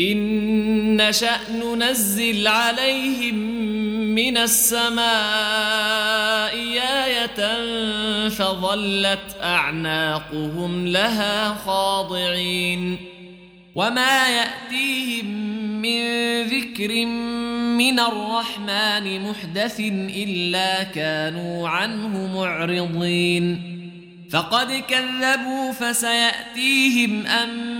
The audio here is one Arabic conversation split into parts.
إن نشأ ننزل عليهم من السماء آية فظلت أعناقهم لها خاضعين وما يأتيهم من ذكر من الرحمن محدث إلا كانوا عنه معرضين فقد كذبوا فسيأتيهم أنباء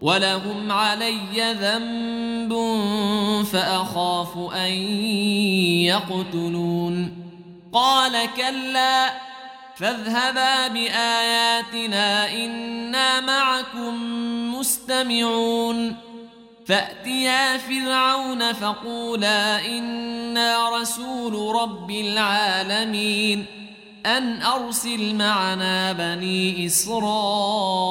ولهم علي ذنب فأخاف أن يقتلون. قال كلا فاذهبا بآياتنا إنا معكم مستمعون. فأتيا فرعون فقولا إنا رسول رب العالمين. أن أرسل معنا بني إسرائيل.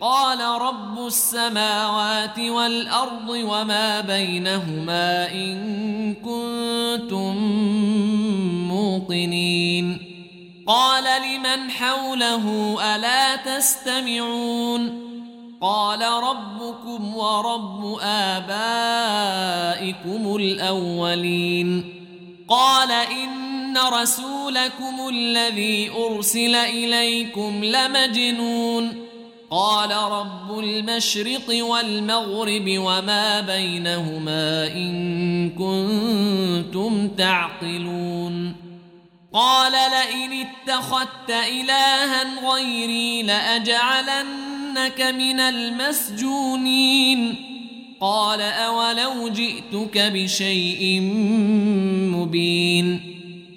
قال رب السماوات والأرض وما بينهما إن كنتم موقنين. قال لمن حوله ألا تستمعون؟ قال ربكم ورب آبائكم الأولين. قال إن رسولكم الذي أرسل إليكم لمجنون. قال رب المشرق والمغرب وما بينهما إن كنتم تعقلون. قال لئن اتخذت إلها غيري لأجعلنك من المسجونين. قال أولو جئتك بشيء مبين.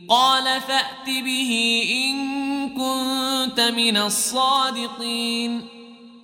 قال فأت به إن كنت من الصادقين.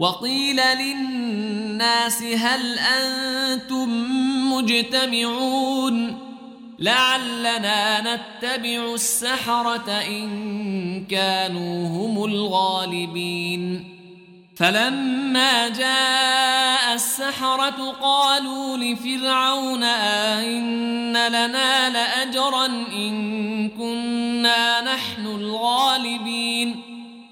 وقيل للناس هل أنتم مجتمعون لعلنا نتبع السحرة إن كانوا هم الغالبين. فلما جاء السحرة قالوا لفرعون أئن لنا لأجرا إن كنا نحن الغالبين.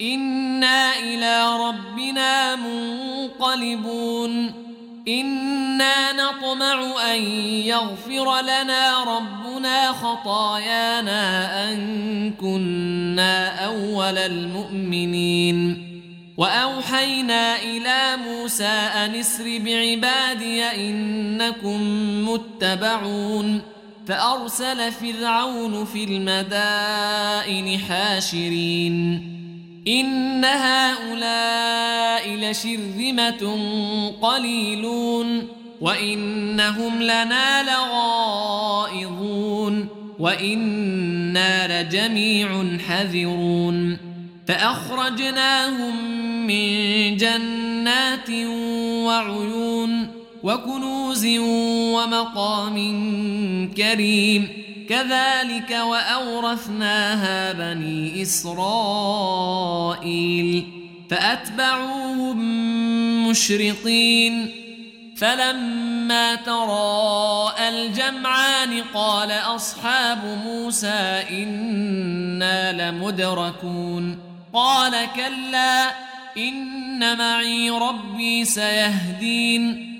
إنا إلى ربنا منقلبون إنا نطمع أن يغفر لنا ربنا خطايانا أن كنا أول المؤمنين وأوحينا إلى موسى أن اسر بعبادي إنكم متبعون فأرسل فرعون في المدائن حاشرين إن هؤلاء لشرذمة قليلون وإنهم لنا لغائظون وإنا لجميع حذرون فأخرجناهم من جنات وعيون وكنوز ومقام كريم كذلك وأورثناها بني إسرائيل فأتبعوهم مشرقين. فلما تراءى الجمعان قال أصحاب موسى إنا لمدركون. قال كلا إن معي ربي سيهدين.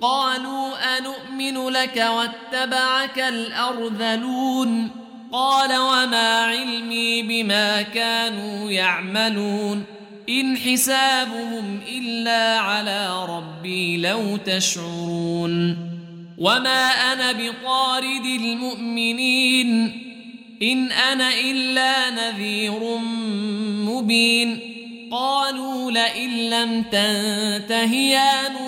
قالوا أنؤمن لك واتبعك الأرذلون قال وما علمي بما كانوا يعملون إن حسابهم إلا على ربي لو تشعرون وما أنا بطارد المؤمنين إن أنا إلا نذير مبين قالوا لئن لم تنته يا نوح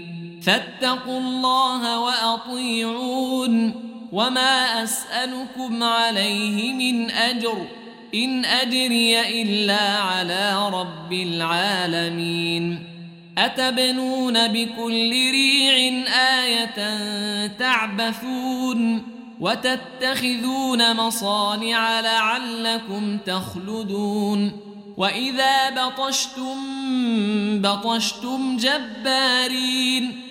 فاتقوا الله وأطيعون وما أسألكم عليه من أجر إن أجري إلا على رب العالمين أتبنون بكل ريع آية تعبثون وتتخذون مصانع لعلكم تخلدون وإذا بطشتم بطشتم جبارين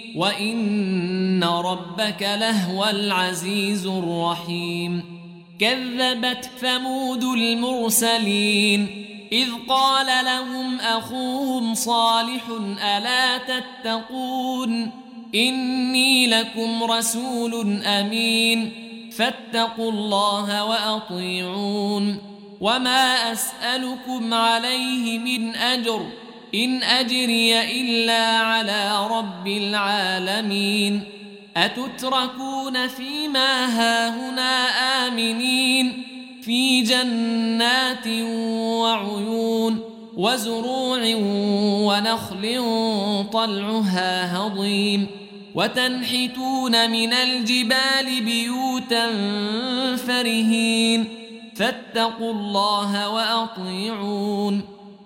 وإن ربك لهو العزيز الرحيم كذبت ثمود المرسلين إذ قال لهم أخوهم صالح ألا تتقون إني لكم رسول أمين فاتقوا الله وأطيعون وما أسألكم عليه من أجر إن أجري إلا على رب العالمين. أتتركون فيما هاهنا آمنين. في جنات وعيون وزروع ونخل طلعها هضيم. وتنحتون من الجبال بيوتا فرهين. فاتقوا الله وأطيعون.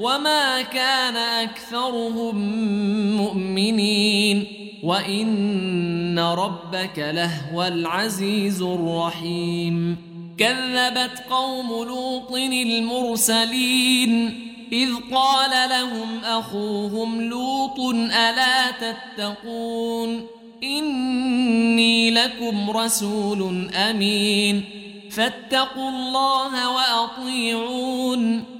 وما كان أكثرهم مؤمنين وإن ربك لهو العزيز الرحيم كذبت قوم لوط المرسلين إذ قال لهم أخوهم لوط ألا تتقون إني لكم رسول أمين فاتقوا الله وأطيعون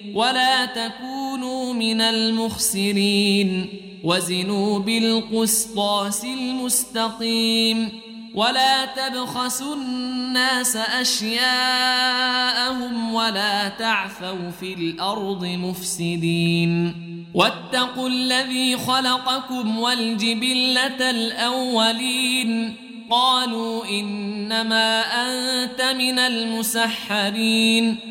ولا تكونوا من المخسرين. وزنوا بالقسطاس المستقيم. ولا تبخسوا الناس أشياءهم ولا تعثوا في الأرض مفسدين. واتقوا الذي خلقكم والجبلة الأولين. قالوا إنما أنت من المسحرين.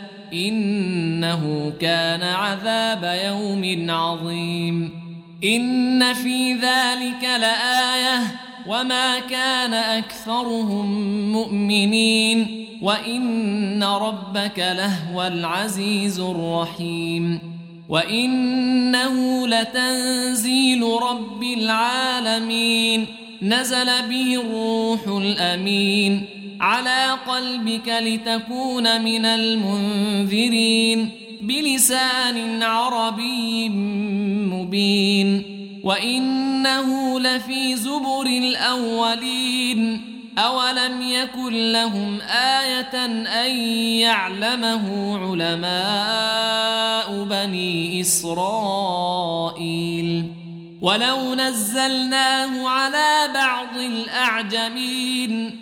إنه كان عذاب يوم عظيم. إن في ذلك لآية. وما كان أكثرهم مؤمنين. وإن ربك لهو العزيز الرحيم. وإنه لتنزيل رب العالمين. نزل به الروح الأمين. على قلبك لتكون من المنذرين بلسان عربي مبين وإنه لفي زبر الأولين أولم يكن لهم آية أن يعلمه علماء بني إسرائيل ولو نزلناه على بعض الأعجمين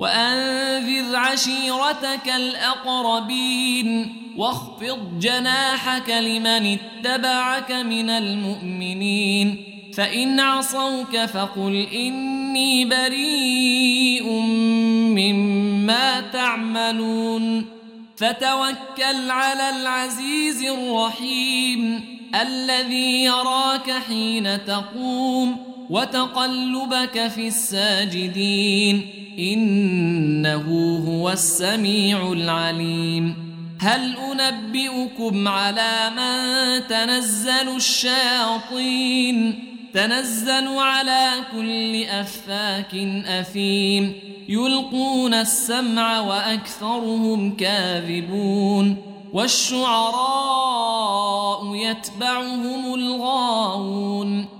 وأنذر عشيرتك الأقربين واخفض جناحك لمن اتبعك من المؤمنين فإن عصوك فقل إني بريء مما تعملون فتوكل على العزيز الرحيم الذي يراك حين تقوم وتقلبك في الساجدين إنه هو السميع العليم. هل أنبئكم على من تنزل الشياطين؟ تنزل على كل أفاك أثيم. يلقون السمع وأكثرهم كاذبون. والشعراء يتبعهم الغاوون.